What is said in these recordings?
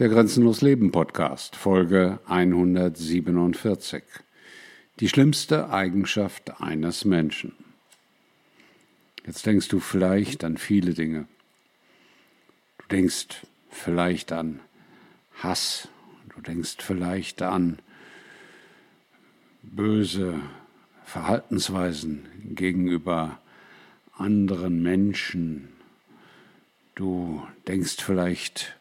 Der Grenzenlos Leben Podcast, Folge 147. Die schlimmste Eigenschaft eines Menschen. Jetzt denkst du vielleicht an viele Dinge. Du denkst vielleicht an Hass. Du denkst vielleicht an böse Verhaltensweisen gegenüber anderen Menschen. Du denkst vielleicht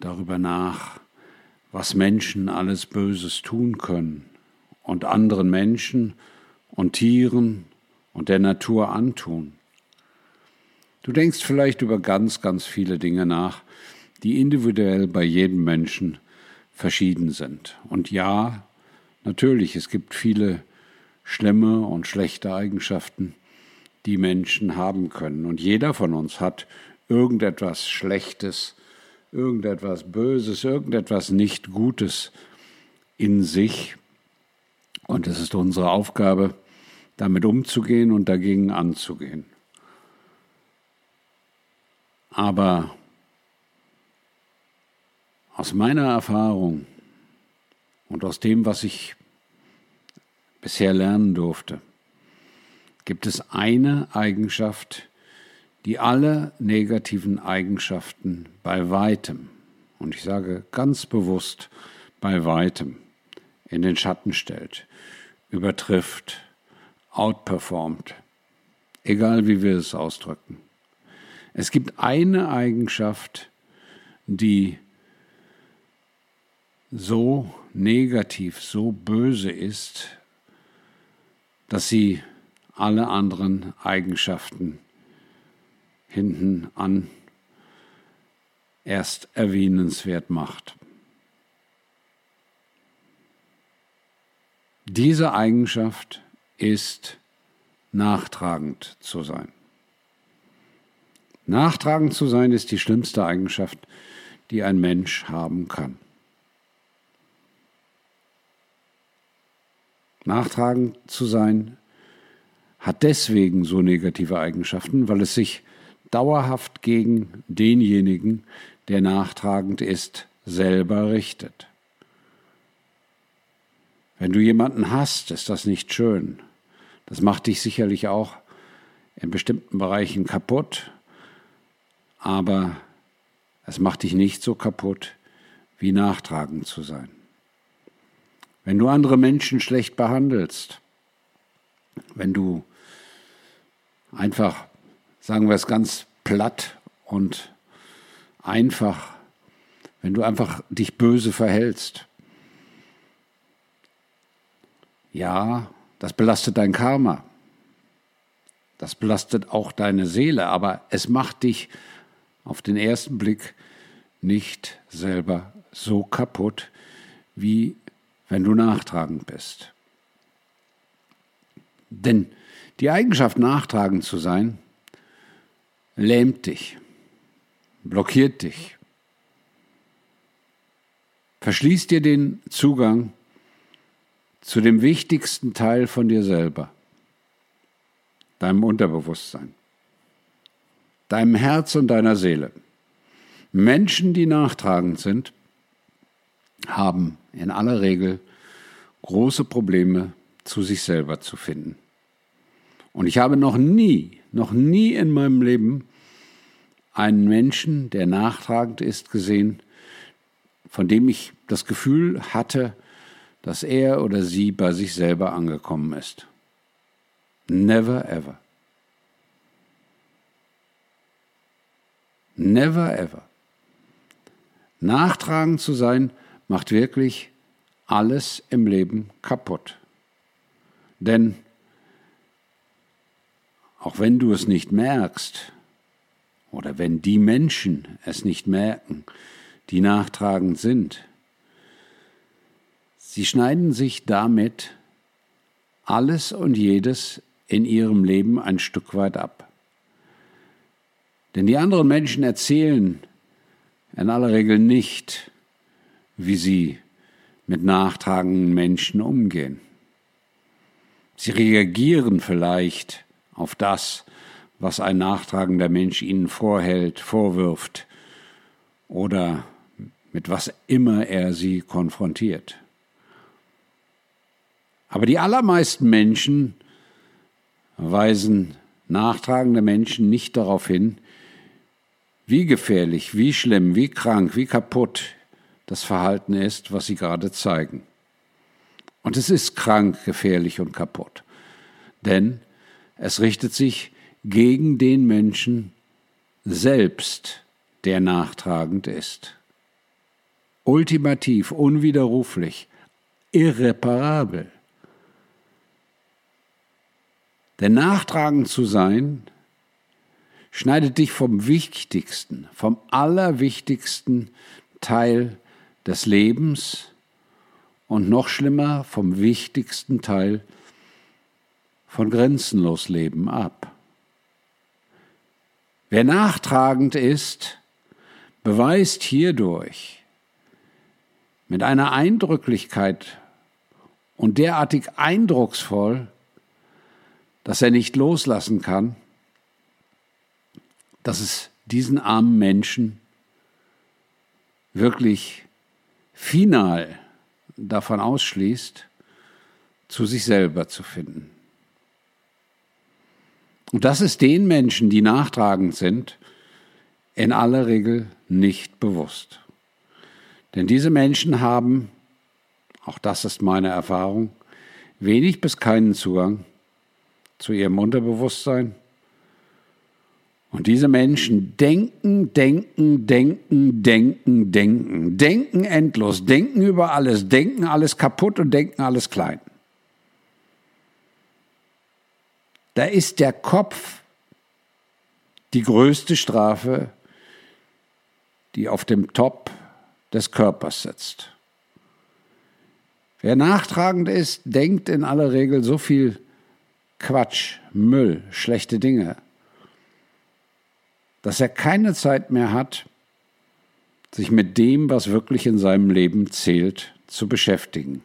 darüber nach, was Menschen alles Böses tun können und anderen Menschen und Tieren und der Natur antun. Du denkst vielleicht über ganz, ganz viele Dinge nach, die individuell bei jedem Menschen verschieden sind. Und ja, natürlich, es gibt viele schlimme und schlechte Eigenschaften, die Menschen haben können. Und jeder von uns hat irgendetwas Schlechtes irgendetwas Böses, irgendetwas nicht Gutes in sich. Und es ist unsere Aufgabe, damit umzugehen und dagegen anzugehen. Aber aus meiner Erfahrung und aus dem, was ich bisher lernen durfte, gibt es eine Eigenschaft, die alle negativen Eigenschaften bei weitem, und ich sage ganz bewusst bei weitem, in den Schatten stellt, übertrifft, outperformt, egal wie wir es ausdrücken. Es gibt eine Eigenschaft, die so negativ, so böse ist, dass sie alle anderen Eigenschaften hinten an erst erwähnenswert macht. Diese Eigenschaft ist nachtragend zu sein. Nachtragend zu sein ist die schlimmste Eigenschaft, die ein Mensch haben kann. Nachtragend zu sein hat deswegen so negative Eigenschaften, weil es sich dauerhaft gegen denjenigen, der nachtragend ist, selber richtet. Wenn du jemanden hast, ist das nicht schön. Das macht dich sicherlich auch in bestimmten Bereichen kaputt, aber es macht dich nicht so kaputt, wie nachtragend zu sein. Wenn du andere Menschen schlecht behandelst, wenn du einfach sagen wir es ganz platt und einfach, wenn du einfach dich böse verhältst. Ja, das belastet dein Karma. Das belastet auch deine Seele, aber es macht dich auf den ersten Blick nicht selber so kaputt, wie wenn du nachtragend bist. Denn die Eigenschaft, nachtragend zu sein, lähmt dich, blockiert dich, verschließt dir den Zugang zu dem wichtigsten Teil von dir selber, deinem Unterbewusstsein, deinem Herz und deiner Seele. Menschen, die nachtragend sind, haben in aller Regel große Probleme, zu sich selber zu finden. Und ich habe noch nie, noch nie in meinem Leben einen Menschen, der nachtragend ist, gesehen, von dem ich das Gefühl hatte, dass er oder sie bei sich selber angekommen ist. Never ever. Never ever. Nachtragend zu sein macht wirklich alles im Leben kaputt. Denn auch wenn du es nicht merkst, oder wenn die Menschen es nicht merken, die nachtragend sind, sie schneiden sich damit alles und jedes in ihrem Leben ein Stück weit ab. Denn die anderen Menschen erzählen in aller Regel nicht, wie sie mit nachtragenden Menschen umgehen. Sie reagieren vielleicht auf das, was ein nachtragender Mensch ihnen vorhält, vorwirft oder mit was immer er sie konfrontiert. Aber die allermeisten Menschen weisen nachtragende Menschen nicht darauf hin, wie gefährlich, wie schlimm, wie krank, wie kaputt das Verhalten ist, was sie gerade zeigen. Und es ist krank, gefährlich und kaputt. Denn es richtet sich gegen den Menschen selbst, der nachtragend ist. Ultimativ, unwiderruflich, irreparabel. Denn nachtragend zu sein, schneidet dich vom wichtigsten, vom allerwichtigsten Teil des Lebens und noch schlimmer vom wichtigsten Teil von grenzenlos Leben ab. Wer nachtragend ist, beweist hierdurch mit einer Eindrücklichkeit und derartig eindrucksvoll, dass er nicht loslassen kann, dass es diesen armen Menschen wirklich final davon ausschließt, zu sich selber zu finden. Und das ist den Menschen, die nachtragend sind, in aller Regel nicht bewusst. Denn diese Menschen haben, auch das ist meine Erfahrung, wenig bis keinen Zugang zu ihrem Unterbewusstsein. Und diese Menschen denken, denken, denken, denken, denken, denken endlos, denken über alles, denken alles kaputt und denken alles klein. Da ist der Kopf die größte Strafe, die auf dem Top des Körpers sitzt. Wer nachtragend ist, denkt in aller Regel so viel Quatsch, Müll, schlechte Dinge, dass er keine Zeit mehr hat, sich mit dem, was wirklich in seinem Leben zählt, zu beschäftigen.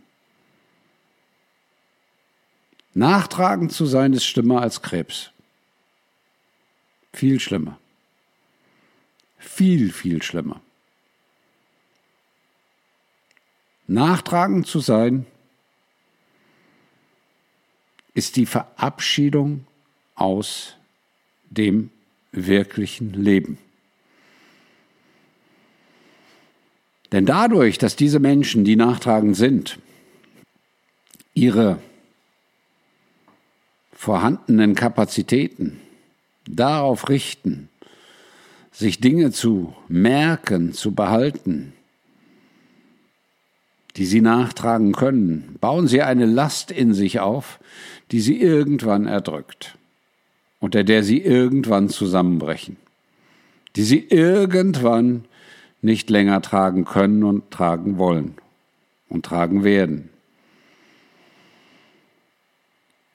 Nachtragend zu sein ist schlimmer als Krebs. Viel schlimmer. Viel, viel schlimmer. Nachtragend zu sein ist die Verabschiedung aus dem wirklichen Leben. Denn dadurch, dass diese Menschen, die nachtragend sind, ihre vorhandenen Kapazitäten darauf richten, sich Dinge zu merken, zu behalten, die sie nachtragen können, bauen sie eine Last in sich auf, die sie irgendwann erdrückt, unter der sie irgendwann zusammenbrechen, die sie irgendwann nicht länger tragen können und tragen wollen und tragen werden.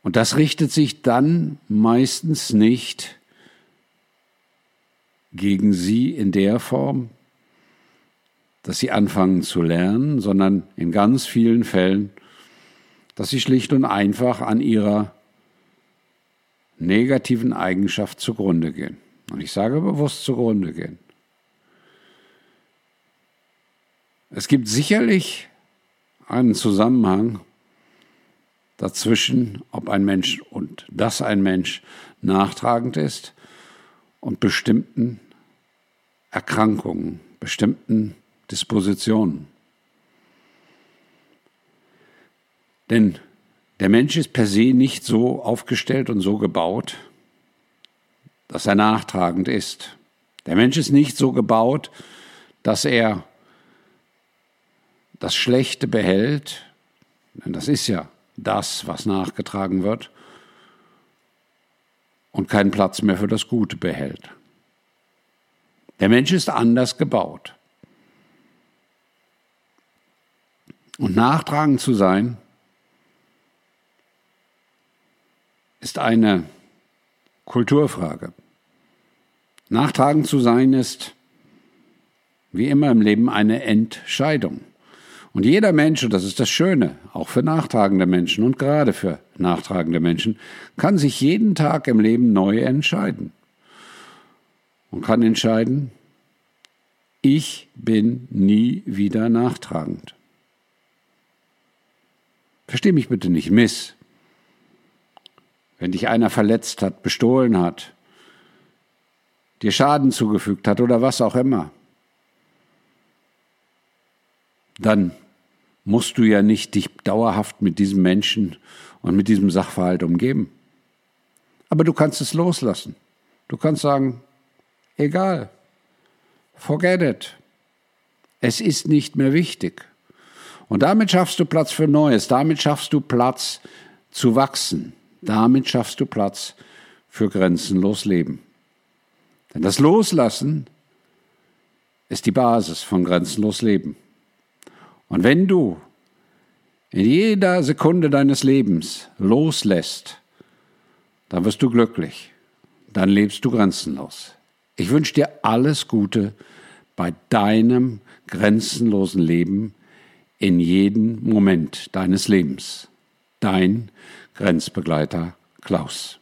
Und das richtet sich dann meistens nicht gegen sie in der Form, dass sie anfangen zu lernen, sondern in ganz vielen Fällen dass sie schlicht und einfach an ihrer negativen Eigenschaft zugrunde gehen. Und ich sage bewusst zugrunde gehen. Es gibt sicherlich einen Zusammenhang dazwischen, ob ein Mensch und dass ein Mensch nachtragend ist und bestimmten Erkrankungen, bestimmten Dispositionen. Denn der Mensch ist per se nicht so aufgestellt und so gebaut, dass er nachtragend ist. Der Mensch ist nicht so gebaut, dass er das Schlechte behält, denn das ist ja das, was nachgetragen wird, und keinen Platz mehr für das Gute behält. Der Mensch ist anders gebaut. Und nachtragend zu sein, ist eine Kulturfrage. Nachtragend zu sein ist, wie immer im Leben, eine Entscheidung. Und jeder Mensch, und das ist das Schöne, auch für nachtragende Menschen und gerade für nachtragende Menschen, kann sich jeden Tag im Leben neu entscheiden. Und kann entscheiden, ich bin nie wieder nachtragend. Versteh mich bitte nicht miss. Wenn dich einer verletzt hat, bestohlen hat, dir Schaden zugefügt hat oder was auch immer, dann musst du ja nicht dich dauerhaft mit diesem Menschen und mit diesem Sachverhalt umgeben. Aber du kannst es loslassen. Du kannst sagen, egal, forget it. Es ist nicht mehr wichtig. Und damit schaffst du Platz für Neues, damit schaffst du Platz zu wachsen, damit schaffst du Platz für grenzenlos Leben. Denn das Loslassen ist die Basis von grenzenlos Leben. Und wenn du in jeder Sekunde deines Lebens loslässt, dann wirst du glücklich, dann lebst du grenzenlos. Ich wünsche dir alles Gute bei deinem grenzenlosen Leben in jedem Moment deines Lebens. Dein Grenzbegleiter Klaus.